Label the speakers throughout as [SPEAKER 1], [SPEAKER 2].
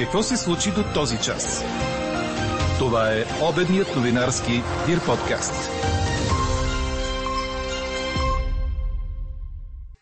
[SPEAKER 1] Какво се случи до този час? Това е обедният новинарски Дир подкаст.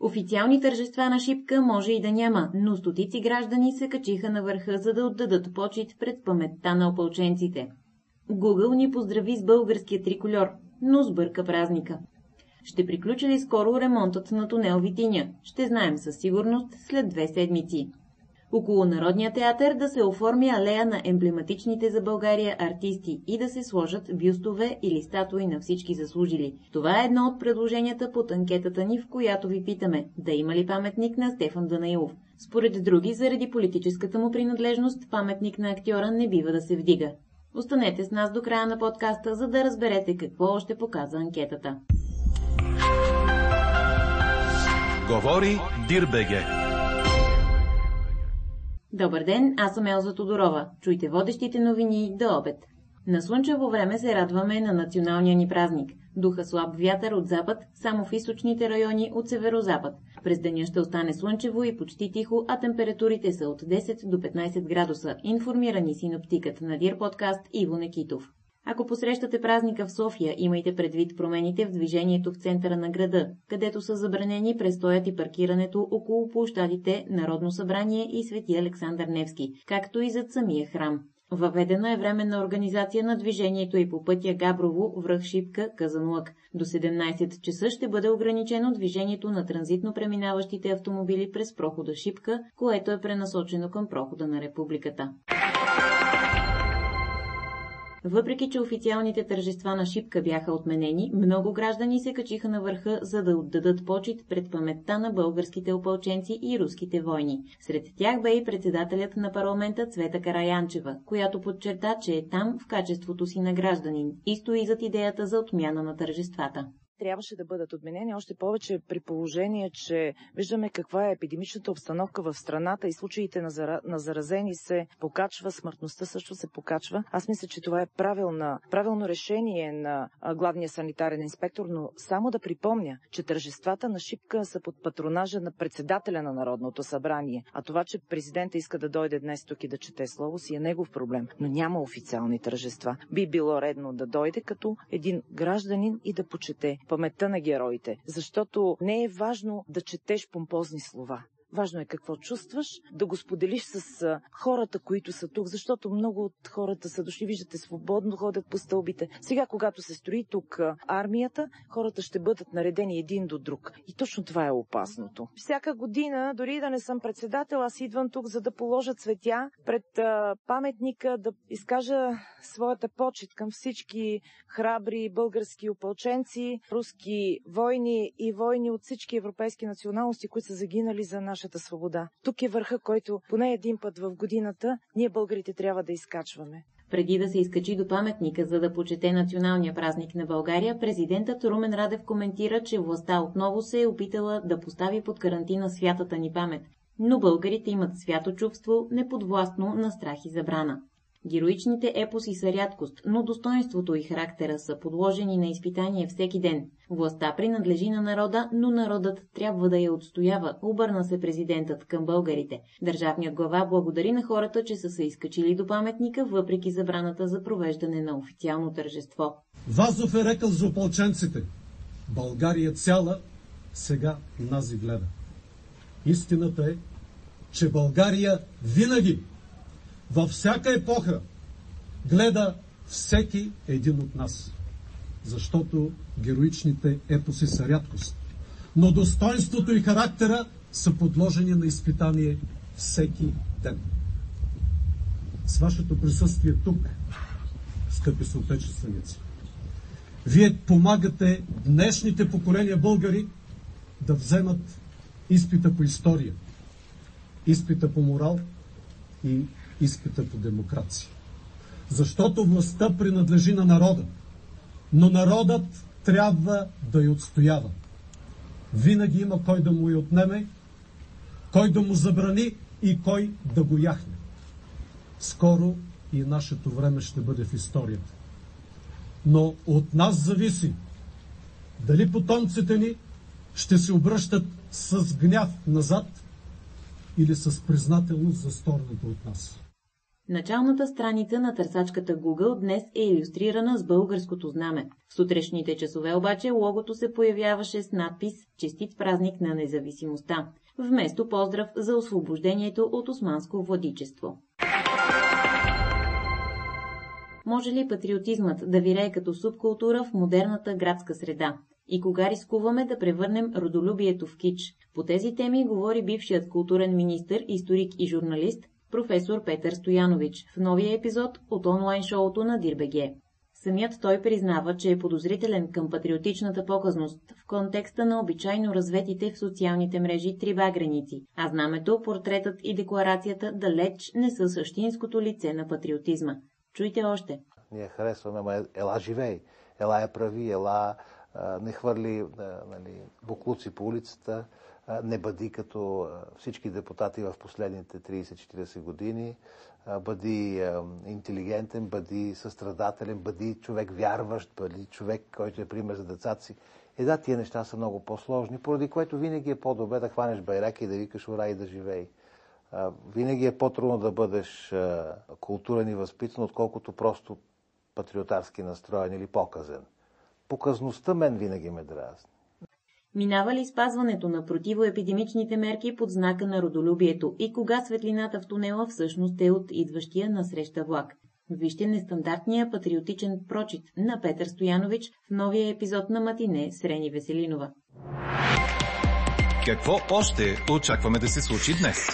[SPEAKER 2] Официални тържества на Шипка може и да няма, но стотици граждани се качиха на върха, за да отдадат почет пред паметта на опълченците. Гугъл ни поздрави с българския трикольор, но сбърка празника. Ще приключи ли скоро ремонтът на тунел Витиня? Ще знаем със сигурност след две седмици. Около Народния театър да се оформи алея на емблематичните за България артисти и да се сложат бюстове или статуи на всички заслужили. Това е едно от предложенията под анкетата ни, в която ви питаме, да има ли паметник на Стефан Данаилов. Според други, заради политическата му принадлежност, паметник на актьора не бива да се вдига. Останете с нас до края на подкаста, за да разберете какво още показа анкетата.
[SPEAKER 1] Говори Дирбеге.
[SPEAKER 2] Добър ден, аз съм Елза Тодорова. Чуйте водещите новини до обед. На слънчево време се радваме на националния ни празник. Духа слаб вятър от запад, само в източните райони от северозапад. През деня ще остане слънчево и почти тихо, а температурите са от 10 до 15 градуса. Информирани синоптикът на Дир подкаст Иво Некитов. Ако посрещате празника в София, имайте предвид промените в движението в центъра на града, където са забранени престоят и паркирането около площадите Народно събрание и Свети Александър Невски, както и зад самия храм. Въведена е временна организация на движението и по пътя Габрово, връх Шипка, Казанлък. До 17 часа ще бъде ограничено движението на транзитно преминаващите автомобили през прохода Шипка, което е пренасочено към прохода на републиката. Въпреки, че официалните тържества на Шипка бяха отменени, много граждани се качиха на върха, за да отдадат почет пред паметта на българските опълченци и руските войни. Сред тях бе и председателят на парламента Цвета Караянчева, която подчерта, че е там в качеството си на гражданин и стои зад идеята за отмяна на тържествата
[SPEAKER 3] трябваше да бъдат отменени, още повече при положение, че виждаме каква е епидемичната обстановка в страната и случаите на, зара... на заразени се покачва, смъртността също се покачва. Аз мисля, че това е правилна, правилно решение на главния санитарен инспектор, но само да припомня, че тържествата на Шипка са под патронажа на председателя на Народното събрание, а това, че президента иска да дойде днес тук и да чете слово си е негов проблем, но няма официални тържества. Би било редно да дойде като един гражданин и да почете паметта на героите, защото не е важно да четеш помпозни слова. Важно е какво чувстваш, да го споделиш с хората, които са тук, защото много от хората са дошли, виждате, свободно ходят по стълбите. Сега, когато се строи тук армията, хората ще бъдат наредени един до друг. И точно това е опасното. Всяка година, дори да не съм председател, аз идвам тук, за да положа цветя пред паметника, да изкажа своята почет към всички храбри български опълченци, руски войни и войни от всички европейски националности, които са загинали за наш нашата свобода. Тук е върха, който поне един път в годината ние българите трябва да изкачваме.
[SPEAKER 2] Преди да се изкачи до паметника, за да почете националния празник на България, президентът Румен Радев коментира, че властта отново се е опитала да постави под карантина святата ни памет. Но българите имат свято чувство, неподвластно на страх и забрана. Героичните епоси са рядкост, но достоинството и характера са подложени на изпитание всеки ден. Властта принадлежи на народа, но народът трябва да я отстоява, обърна се президентът към българите. Държавният глава благодари на хората, че са се изкачили до паметника, въпреки забраната за провеждане на официално тържество.
[SPEAKER 4] Вазов е рекал за опълченците. България цяла сега нази гледа. Истината е, че България винаги във всяка епоха гледа всеки един от нас. Защото героичните епоси са рядкост. Но достоинството и характера са подложени на изпитание всеки ден. С вашето присъствие тук, скъпи съотечественици, вие помагате днешните поколения българи да вземат изпита по история, изпита по морал и изпита по демокрация. Защото властта принадлежи на народа, но народът трябва да я отстоява. Винаги има кой да му я отнеме, кой да му забрани и кой да го яхне. Скоро и нашето време ще бъде в историята. Но от нас зависи дали потомците ни ще се обръщат с гняв назад или с признателност за стороната от нас.
[SPEAKER 2] Началната страница на търсачката Google днес е иллюстрирана с българското знаме. В сутрешните часове обаче логото се появяваше с надпис «Честит празник на независимостта», вместо поздрав за освобождението от османско владичество. Може ли патриотизмът да вирее като субкултура в модерната градска среда? И кога рискуваме да превърнем родолюбието в кич? По тези теми говори бившият културен министр, историк и журналист професор Петър Стоянович в новия епизод от онлайн-шоуто на Дирбеге. Самият той признава, че е подозрителен към патриотичната показност в контекста на обичайно разветите в социалните мрежи три багреници, а знамето, портретът и декларацията далеч не са същинското лице на патриотизма. Чуйте още.
[SPEAKER 5] Ние харесваме, ама ела живей, ела я прави, ела не хвърли нали, буклуци по улицата, не бъди като всички депутати в последните 30-40 години, бъди интелигентен, бъди състрадателен, бъди човек вярващ, бъди човек, който е пример за децата си. Е да, тия неща са много по-сложни, поради което винаги е по-добре да хванеш байрак и да викаш ура и да живей. Винаги е по-трудно да бъдеш културен и възпитан, отколкото просто патриотарски настроен или показен. Показността мен винаги ме дразни.
[SPEAKER 2] Минава ли спазването на противоепидемичните мерки под знака на родолюбието и кога светлината в тунела всъщност е от идващия насреща влак? Вижте нестандартния патриотичен прочит на Петър Стоянович в новия епизод на Матине с Рени Веселинова.
[SPEAKER 1] Какво още очакваме да се случи днес?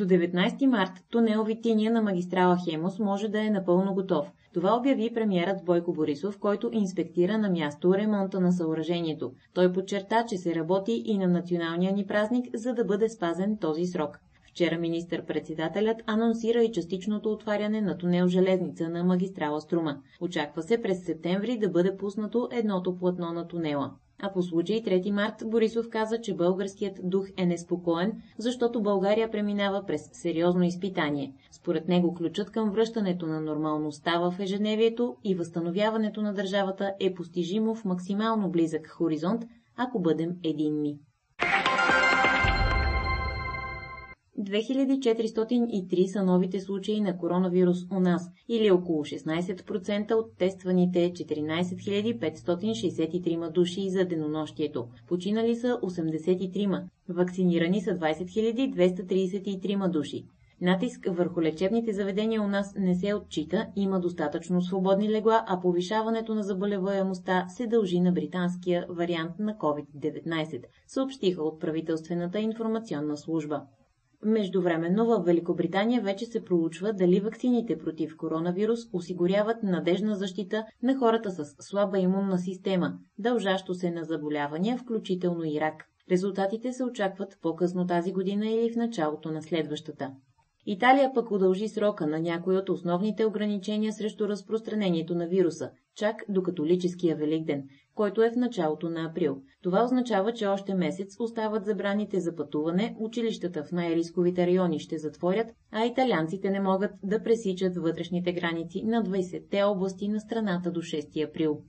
[SPEAKER 2] До 19 март тунел Витиния на магистрала Хемос може да е напълно готов. Това обяви премиерът Бойко Борисов, който инспектира на място ремонта на съоръжението. Той подчерта, че се работи и на националния ни празник, за да бъде спазен този срок. Вчера министър-председателят анонсира и частичното отваряне на тунел Железница на магистрала Струма. Очаква се през септември да бъде пуснато едното платно на тунела. А по случай 3 март Борисов каза, че българският дух е неспокоен, защото България преминава през сериозно изпитание. Според него ключът към връщането на нормалността в ежедневието и възстановяването на държавата е постижимо в максимално близък хоризонт, ако бъдем единни. 2403 са новите случаи на коронавирус у нас, или около 16% от тестваните 14 563 души за денонощието. Починали са 83, вакцинирани са 20 233 души. Натиск върху лечебните заведения у нас не се отчита, има достатъчно свободни легла, а повишаването на заболеваемостта се дължи на британския вариант на COVID-19, съобщиха от правителствената информационна служба. Междувременно в Великобритания вече се проучва дали ваксините против коронавирус осигуряват надежна защита на хората с слаба имунна система, дължащо се на заболявания, включително и рак. Резултатите се очакват по-късно тази година или в началото на следващата. Италия пък удължи срока на някои от основните ограничения срещу разпространението на вируса, чак до католическия Великден, който е в началото на април. Това означава, че още месец остават забраните за пътуване, училищата в най-рисковите райони ще затворят, а италианците не могат да пресичат вътрешните граници на 20-те области на страната до 6 април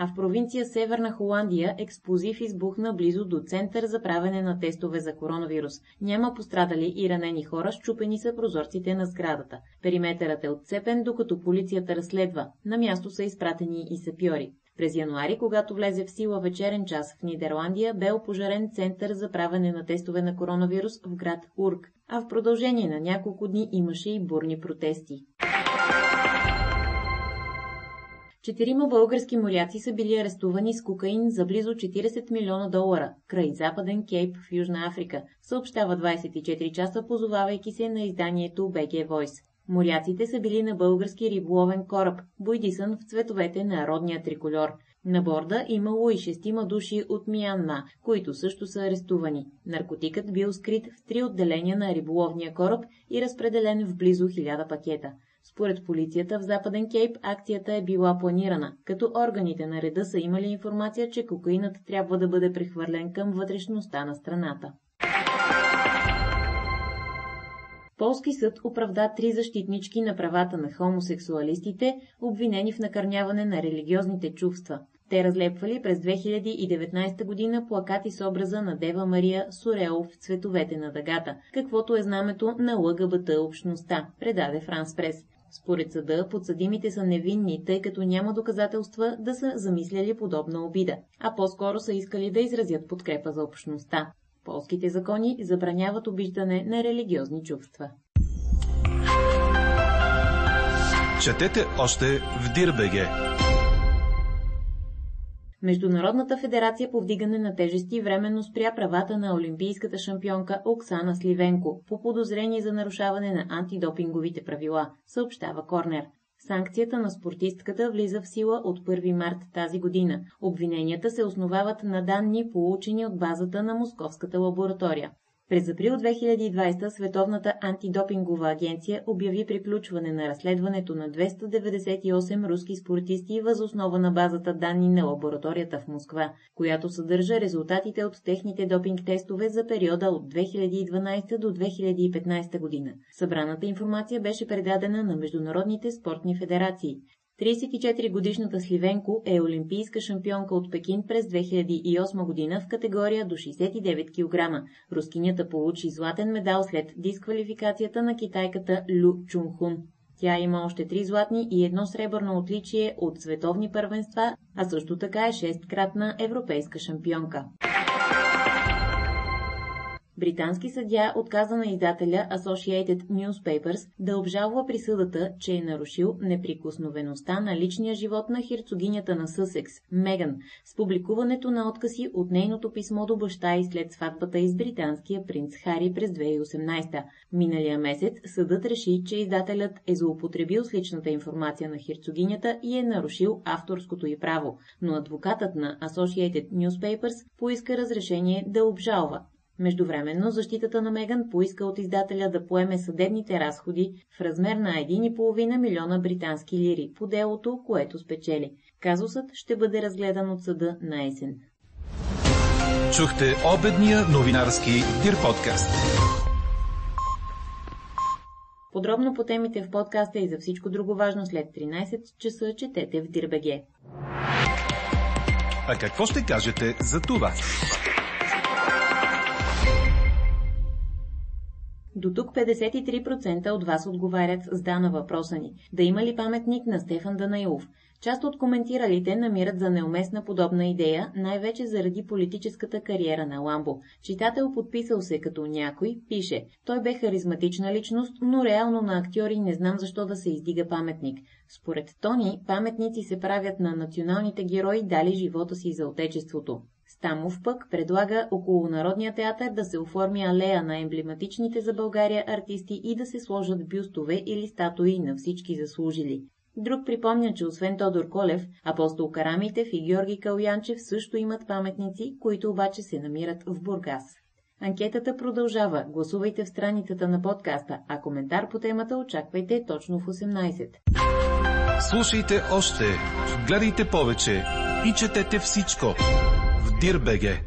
[SPEAKER 2] а в провинция Северна Холандия експлозив избухна близо до център за правене на тестове за коронавирус. Няма пострадали и ранени хора, щупени са прозорците на сградата. Периметърът е отцепен, докато полицията разследва. На място са изпратени и сапьори. През януари, когато влезе в сила вечерен час в Нидерландия, бе опожарен център за правене на тестове на коронавирус в град Урк, а в продължение на няколко дни имаше и бурни протести. Четирима български моряци са били арестувани с кокаин за близо 40 милиона долара край Западен Кейп в Южна Африка, съобщава 24 часа, позовавайки се на изданието BG Voice. Моряците са били на български риболовен кораб, бойдисан в цветовете на родния трикольор. На борда имало и шестима души от Миянма, които също са арестувани. Наркотикът бил скрит в три отделения на риболовния кораб и разпределен в близо хиляда пакета. Според полицията в Западен Кейп акцията е била планирана, като органите на реда са имали информация, че кокаинът трябва да бъде прехвърлен към вътрешността на страната. Полски съд оправда три защитнички на правата на хомосексуалистите, обвинени в накърняване на религиозните чувства. Те разлепвали през 2019 година плакати с образа на Дева Мария Сорео в цветовете на дъгата, каквото е знамето на ЛГБТ общността, предаде Франс Прес. Според съда, подсъдимите са невинни, тъй като няма доказателства да са замисляли подобна обида, а по-скоро са искали да изразят подкрепа за общността. Полските закони забраняват обиждане на религиозни чувства.
[SPEAKER 1] Четете още в Дирбеге.
[SPEAKER 2] Международната федерация по вдигане на тежести временно спря правата на олимпийската шампионка Оксана Сливенко по подозрение за нарушаване на антидопинговите правила, съобщава Корнер. Санкцията на спортистката влиза в сила от 1 март тази година. Обвиненията се основават на данни, получени от базата на Московската лаборатория. През април 2020 Световната антидопингова агенция обяви приключване на разследването на 298 руски спортисти въз основа на базата данни на лабораторията в Москва, която съдържа резултатите от техните допинг тестове за периода от 2012 до 2015 година. Събраната информация беше предадена на международните спортни федерации. 34-годишната Сливенко е олимпийска шампионка от Пекин през 2008 година в категория до 69 кг. Рускинята получи златен медал след дисквалификацията на китайката Лю Чунхун. Тя има още три златни и едно сребърно отличие от световни първенства, а също така е шесткратна европейска шампионка. Британски съдя отказа на издателя Associated Newspapers да обжалва присъдата, че е нарушил неприкосновеността на личния живот на херцогинята на Съсекс, Меган, с публикуването на откази от нейното писмо до баща и след сватбата и с британския принц Хари през 2018. Миналия месец съдът реши, че издателят е злоупотребил с личната информация на херцогинята и е нарушил авторското й право, но адвокатът на Associated Newspapers поиска разрешение да обжалва Междувременно защитата на Меган поиска от издателя да поеме съдебните разходи в размер на 1,5 милиона британски лири по делото, което спечели. Казусът ще бъде разгледан от съда на есен.
[SPEAKER 1] Чухте обедния новинарски Дир подкаст.
[SPEAKER 2] Подробно по темите в подкаста и за всичко друго важно след 13 часа четете в Дирбеге.
[SPEAKER 1] А какво ще кажете за това?
[SPEAKER 2] До тук 53% от вас отговарят с да на въпроса ни. Да има ли паметник на Стефан Данаилов? Част от коментиралите намират за неуместна подобна идея, най-вече заради политическата кариера на Ламбо. Читател подписал се като някой, пише, той бе харизматична личност, но реално на актьори не знам защо да се издига паметник. Според Тони, паметници се правят на националните герои, дали живота си за отечеството. Стамов пък предлага около Народния театър да се оформи алея на емблематичните за България артисти и да се сложат бюстове или статуи на всички заслужили. Друг припомня, че освен Тодор Колев, апостол Карамитев и Георги Калуянчев също имат паметници, които обаче се намират в Бургас. Анкетата продължава. Гласувайте в страницата на подкаста, а коментар по темата очаквайте точно в 18.
[SPEAKER 1] Слушайте още, гледайте повече и четете всичко dir.bg